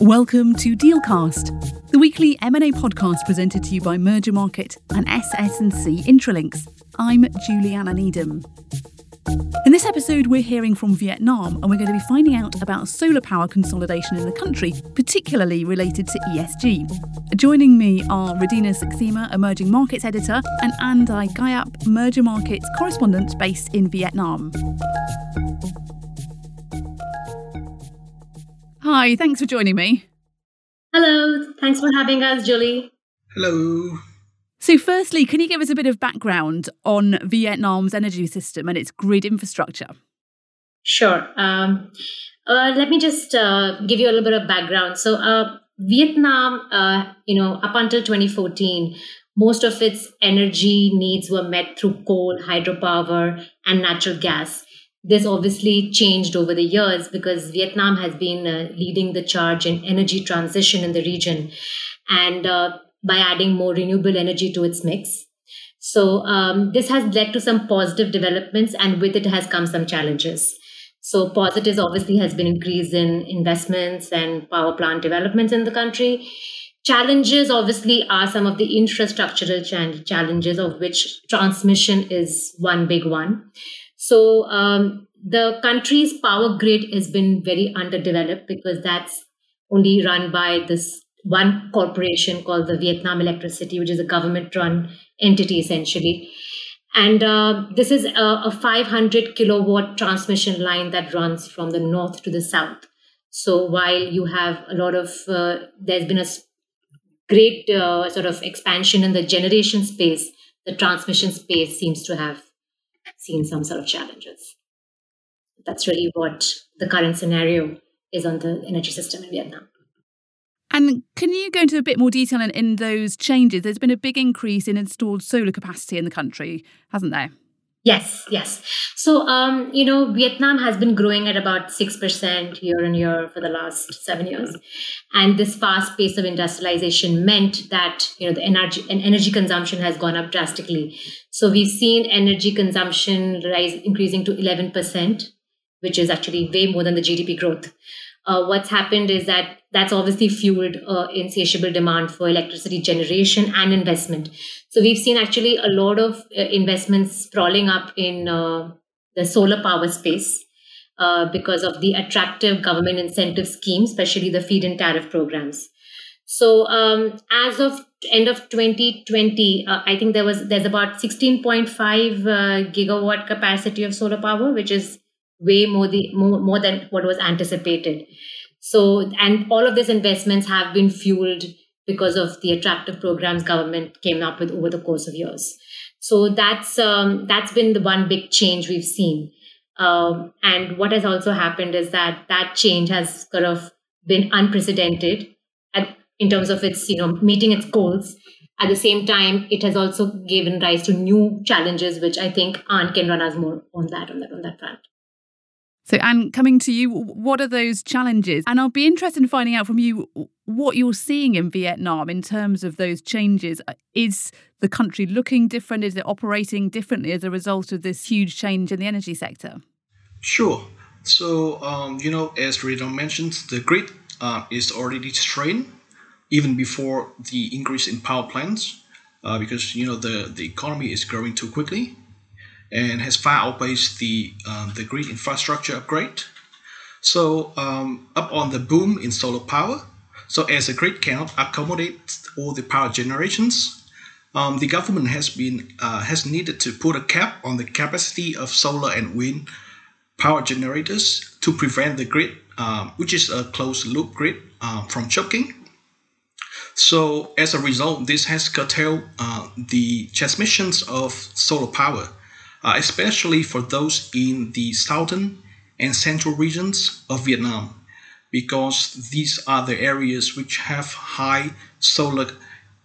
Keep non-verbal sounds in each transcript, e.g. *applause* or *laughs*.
Welcome to Dealcast, the weekly M&A podcast presented to you by Mergermarket and SS&C Intralinks. I'm Juliana Needham. In this episode, we're hearing from Vietnam and we're going to be finding out about solar power consolidation in the country, particularly related to ESG. Joining me are Ridhima Saxena, Emerging Markets Editor, and Andai Gayap, Merger Markets Correspondent based in Vietnam. Hi, thanks for joining me. Hello, thanks for having us, Julie. Hello. So, firstly, can you give us a bit of background on Vietnam's energy system and its grid infrastructure? Sure. Um, uh, let me just uh, give you a little bit of background. So, uh, Vietnam, uh, you know, up until 2014, most of its energy needs were met through coal, hydropower, and natural gas. This obviously changed over the years because Vietnam has been uh, leading the charge in energy transition in the region. And uh, by adding more renewable energy to its mix. So um, this has led to some positive developments, and with it has come some challenges. So positives obviously has been increase in investments and power plant developments in the country. Challenges obviously are some of the infrastructural challenges, of which transmission is one big one. So um, the country's power grid has been very underdeveloped because that's only run by this one corporation called the Vietnam Electricity, which is a government run entity essentially. And uh, this is a, a 500 kilowatt transmission line that runs from the north to the south. So while you have a lot of, uh, there's been a great uh, sort of expansion in the generation space, the transmission space seems to have seen some sort of challenges. That's really what the current scenario is on the energy system in Vietnam. And can you go into a bit more detail in, in those changes? There's been a big increase in installed solar capacity in the country, hasn't there? Yes, yes. So, um, you know, Vietnam has been growing at about 6% year on year for the last seven years. And this fast pace of industrialization meant that, you know, the energy and energy consumption has gone up drastically. So we've seen energy consumption rise, increasing to 11%, which is actually way more than the GDP growth uh, what's happened is that that's obviously fueled uh, insatiable demand for electricity generation and investment. So we've seen actually a lot of uh, investments sprawling up in uh, the solar power space uh, because of the attractive government incentive schemes, especially the feed-in tariff programs. So um, as of end of 2020, uh, I think there was there's about 16.5 gigawatt capacity of solar power, which is way more the more, more than what was anticipated so and all of these investments have been fueled because of the attractive programs government came up with over the course of years. So that's um, that's been the one big change we've seen. Um, and what has also happened is that that change has kind of been unprecedented at, in terms of its you know meeting its goals. At the same time it has also given rise to new challenges which i think An can run us more on that on that on that front so, An, coming to you, what are those challenges? And I'll be interested in finding out from you what you're seeing in Vietnam in terms of those changes. Is the country looking different? Is it operating differently as a result of this huge change in the energy sector? Sure. So, um, you know, as Rita mentioned, the grid uh, is already strained even before the increase in power plants uh, because, you know, the, the economy is growing too quickly and has far outpaced the um, the grid infrastructure upgrade. So um, up on the boom in solar power. So as the grid cannot accommodate all the power generations, um, the government has been uh, has needed to put a cap on the capacity of solar and wind power generators to prevent the grid, uh, which is a closed loop grid, uh, from choking. So as a result, this has curtailed uh, the transmissions of solar power uh, especially for those in the southern and central regions of Vietnam, because these are the areas which have high solar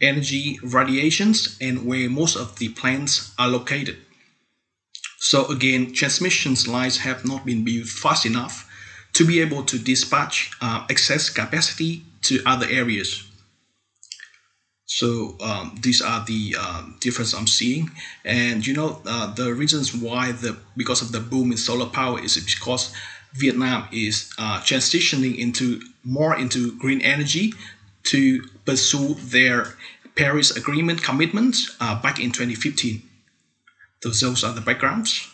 energy radiations and where most of the plants are located. So again, transmission lines have not been built fast enough to be able to dispatch uh, excess capacity to other areas. So um, these are the um, difference I'm seeing, and you know uh, the reasons why the because of the boom in solar power is because Vietnam is uh, transitioning into more into green energy to pursue their Paris Agreement commitments uh, back in 2015. Those, those are the backgrounds.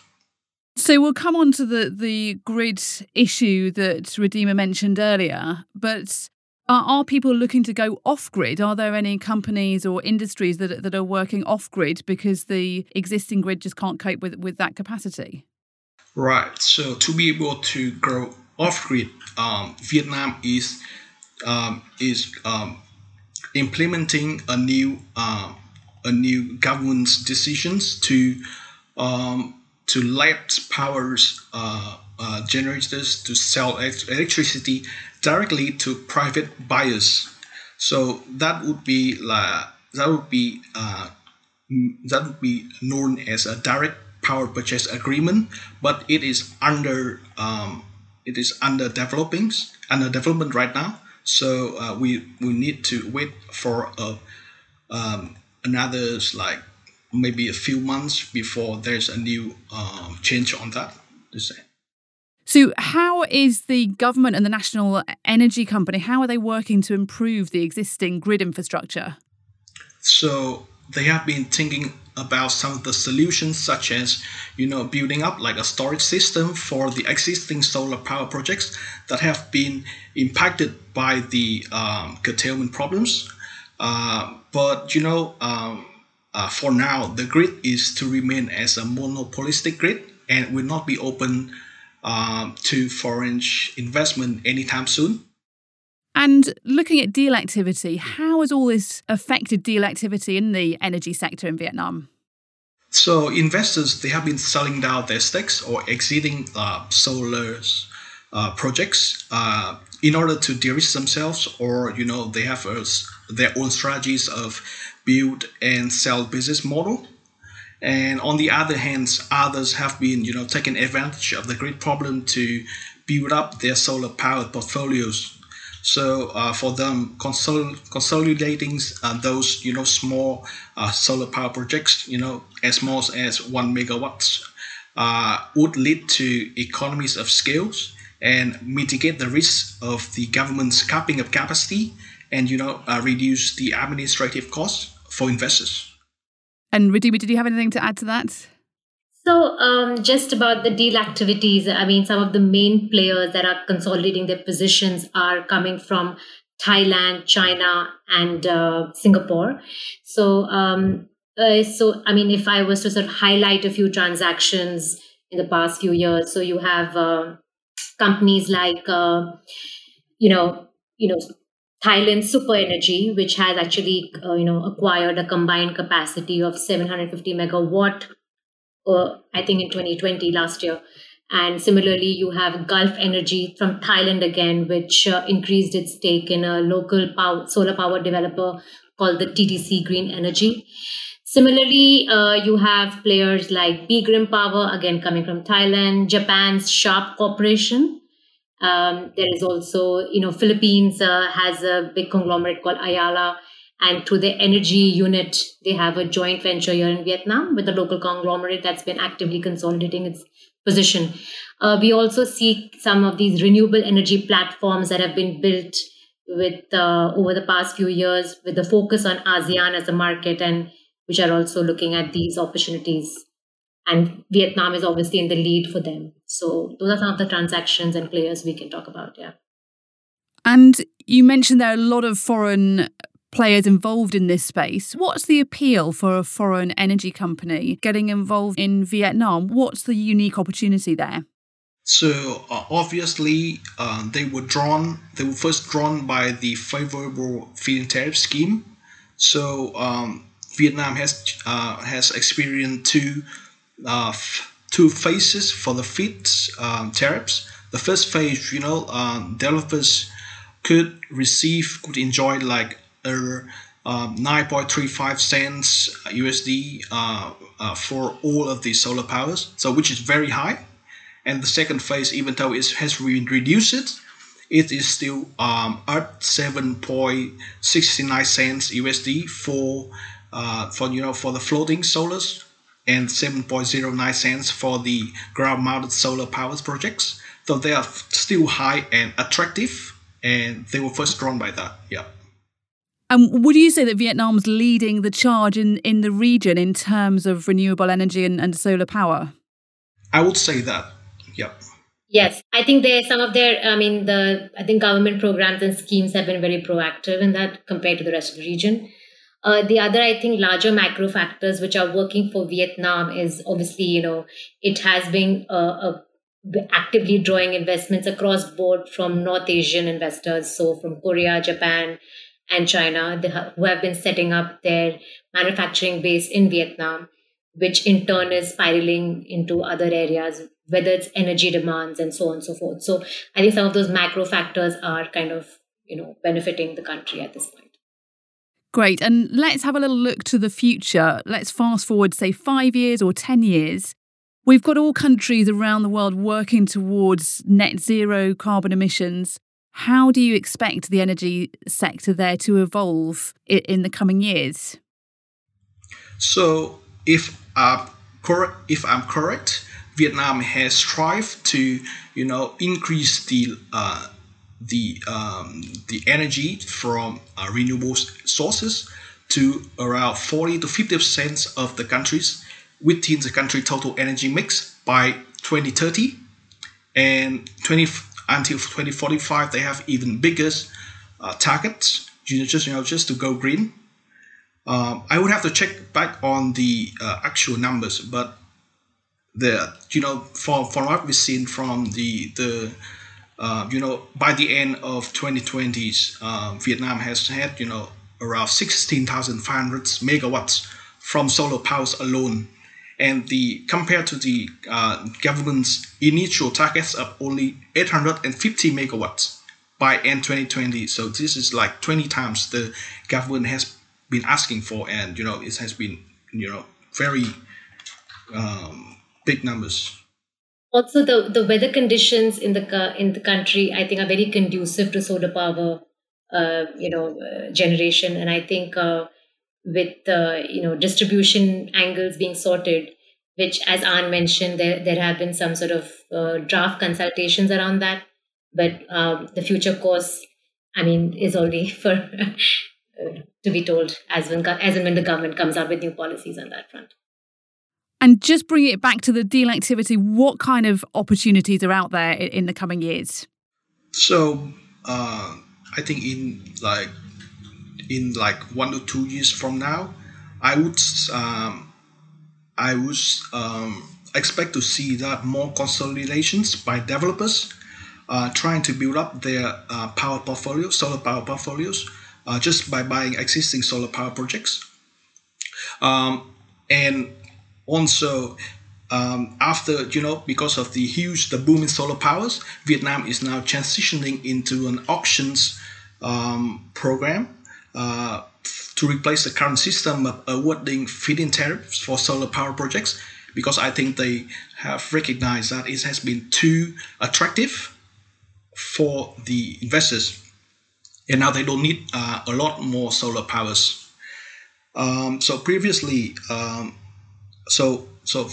So we'll come on to the, the grid issue that Ridhima mentioned earlier, but are, are people looking to go off grid? Are there any companies or industries that, that are working off grid because the existing grid just can't cope with, with that capacity? Right. So to be able to grow off grid, um, Vietnam is um, is um, implementing a new uh, a new government's decisions to um, to let powers uh, uh, generators to sell electricity directly to private buyers. So that would be like that would be uh, that would be known as a direct power purchase agreement, but it is under um, it is under developing under development right now. So uh, we we need to wait for a um, another like maybe a few months before there's a new um, change on that. So, how is the government and the National Energy Company? How are they working to improve the existing grid infrastructure? So, they have been thinking about some of the solutions, such as you know building up like a storage system for the existing solar power projects that have been impacted by the um, curtailment problems. Uh, but you know, um, uh, for now, the grid is to remain as a monopolistic grid and will not be open um, to foreign investment anytime soon. And looking at deal activity, how has all this affected deal activity in the energy sector in Vietnam? So investors they have been selling down their stakes or exiting uh, solar uh, projects uh, in order to de-risk themselves, or you know they have uh, their own strategies of build and sell business model. And on the other hand, others have been, you know, taking advantage of the grid problem to build up their solar powered portfolios. So uh, for them, consol- consolidating uh, those, you know, small uh, solar power projects, you know, as small as one megawatts, uh, would lead to economies of scales and mitigate the risk of the government's capping of capacity and, you know, uh, reduce the administrative costs for investors. And Ridhima, did you have anything to add to that? So, um, just about the deal activities, I mean, some of the main players that are consolidating their positions are coming from Thailand, China, and uh, Singapore. So, um, uh, so I mean, if I was to sort of highlight a few transactions in the past few years, so you have uh, companies like, uh, you know, you know, Thailand Super Energy, which has actually uh, you know acquired a combined capacity of 750 megawatt, uh, I think in 2020 last year. And similarly, you have Gulf Energy from Thailand again, which uh, increased its stake in a local power, solar power developer called the TTC Green Energy. Similarly, uh, you have players like B.Grimm Power, again coming from Thailand, Japan's Sharp Corporation, um, there is also, you know, Philippines uh, has a big conglomerate called Ayala, and through the energy unit, they have a joint venture here in Vietnam with a local conglomerate that's been actively consolidating its position. Uh, we also see some of these renewable energy platforms that have been built with uh, over the past few years, with the focus on ASEAN as a market, and which are also looking at these opportunities and Vietnam is obviously in the lead for them. So those are some of the transactions and players we can talk about. Yeah. And you mentioned there are a lot of foreign players involved in this space. What's the appeal for a foreign energy company getting involved in Vietnam? What's the unique opportunity there? So uh, obviously, uh, they were drawn. They were first drawn by the favorable feed-in tariff scheme. So um, Vietnam has uh, has experienced two uh, two phases for the feed um, tariffs. The first phase, you know, um, developers could receive, could enjoy like a um, 9.35 cents USD uh, uh, for all of the solar powers, so which is very high. And the second phase, even though it has been reduced, it is still um, at 7.69 cents USD for uh, for you know for the floating solars and 7.09 cents for the ground-mounted solar power projects. So they are still high and attractive, and they were first drawn by that. Yeah. And would you say that Vietnam's leading the charge in, in the region in terms of renewable energy and, and solar power? I would say that. Yeah. Yes, I think there some of their. I mean, the I think government programs and schemes have been very proactive in that compared to the rest of the region. Uh, the other, I think, larger macro factors which are working for Vietnam is obviously, you know, it has been uh, actively drawing investments across board from North Asian investors, so from Korea, Japan, and China, who have been setting up their manufacturing base in Vietnam, which in turn is spiraling into other areas, whether it's energy demands and so on and so forth. So I think some of those macro factors are kind of, you know, benefiting the country at this point. Great. And let's have a little look to the future. Let's fast forward, say, five years or 10 years. We've got all countries around the world working towards net zero carbon emissions. How do you expect the energy sector there to evolve in the coming years? So, if I'm correct, if I'm correct, Vietnam has strived to, you know, increase the uh, the um, the energy from uh, renewable sources to around 40 to 50 percent of the countries within the country total energy mix by 2030 and 20 until 2045 they have even bigger uh, targets you know, just you know just to go green. Um, I would have to check back on the uh, actual numbers but the you know from from what we've seen from the the uh, you know, by the end of 2020s, uh, Vietnam has had, you know, around 16,500 megawatts from solar powers alone. And the compared to the uh, government's initial targets of only 850 megawatts by end 2020. So this is like 20 times the government has been asking for, and you know, it has been, you know, very um, big numbers also the, the weather conditions in the in the country i think are very conducive to solar power uh, you know uh, generation. And i think uh, with you know distribution angles being sorted which as Anh mentioned there there have been some sort of uh, draft consultations around that. But um, the future course i mean is only *laughs* for uh, to be told as when as and when the government comes out with new policies on that front and just bring it back to the deal activity, what kind of opportunities are out there in the coming years? So uh, I think in like in like one or two years from now, I would um, I would um, expect to see that more consolidations by developers uh, trying to build up their uh, power portfolio, solar power portfolios, uh, just by buying existing solar power projects. Um, and also um, after you know because of the huge the boom in solar powers vietnam is now transitioning into an auctions um, program uh, to replace the current system of awarding feed-in tariffs for solar power projects because i think they have recognized that it has been too attractive for the investors. And now they don't need uh, a lot more solar powers. Um, so previously um, so so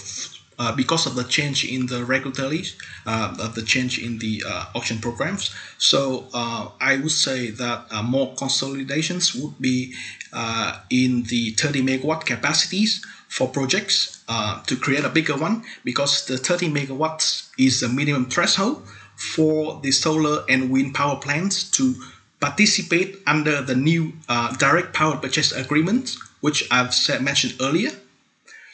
uh, because of the change in the regulatory, uh, the change in the uh, auction programs. So uh, I would say that uh, more consolidations would be uh, in the 30 megawatt capacities for projects to create a bigger one because the 30 megawatts is the minimum threshold for the solar and wind power plants to participate under the new direct power purchase agreement, which I've said, mentioned earlier.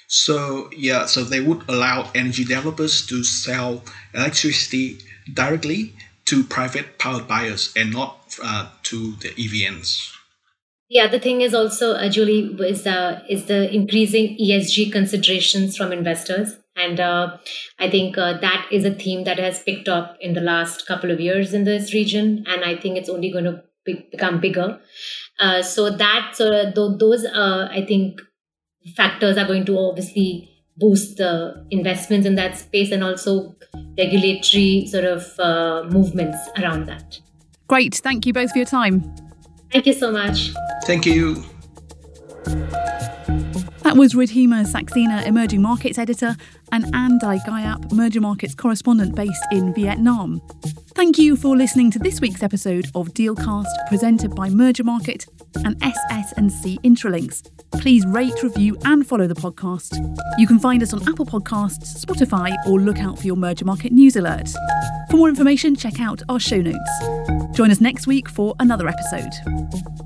So yeah, so they would allow energy developers to sell electricity directly to private power buyers and not uh, to the EVNs. Yeah, the thing is also, uh, Julie, is uh, is the increasing ESG considerations from investors, and uh, I think uh, that is a theme that has picked up in the last couple of years in this region, and I think it's only going to be- become bigger. Uh, so that so th- those I think factors are going to obviously boost the investments in that space and also regulatory sort of uh, movements around that. Great. Thank you both for your time. Thank you so much. Thank you. That was Ridhima Saxena, Emerging Markets Editor, and Andai Gayap, Merger Markets Correspondent based in Vietnam. Thank you for listening to this week's episode of Dealcast, presented by Mergermarket and SS&C Intralinks. Please rate, review, and follow the podcast. You can find us on Apple Podcasts, Spotify, or look out for your Mergermarket news alert. For more information, check out our show notes. Join us next week for another episode.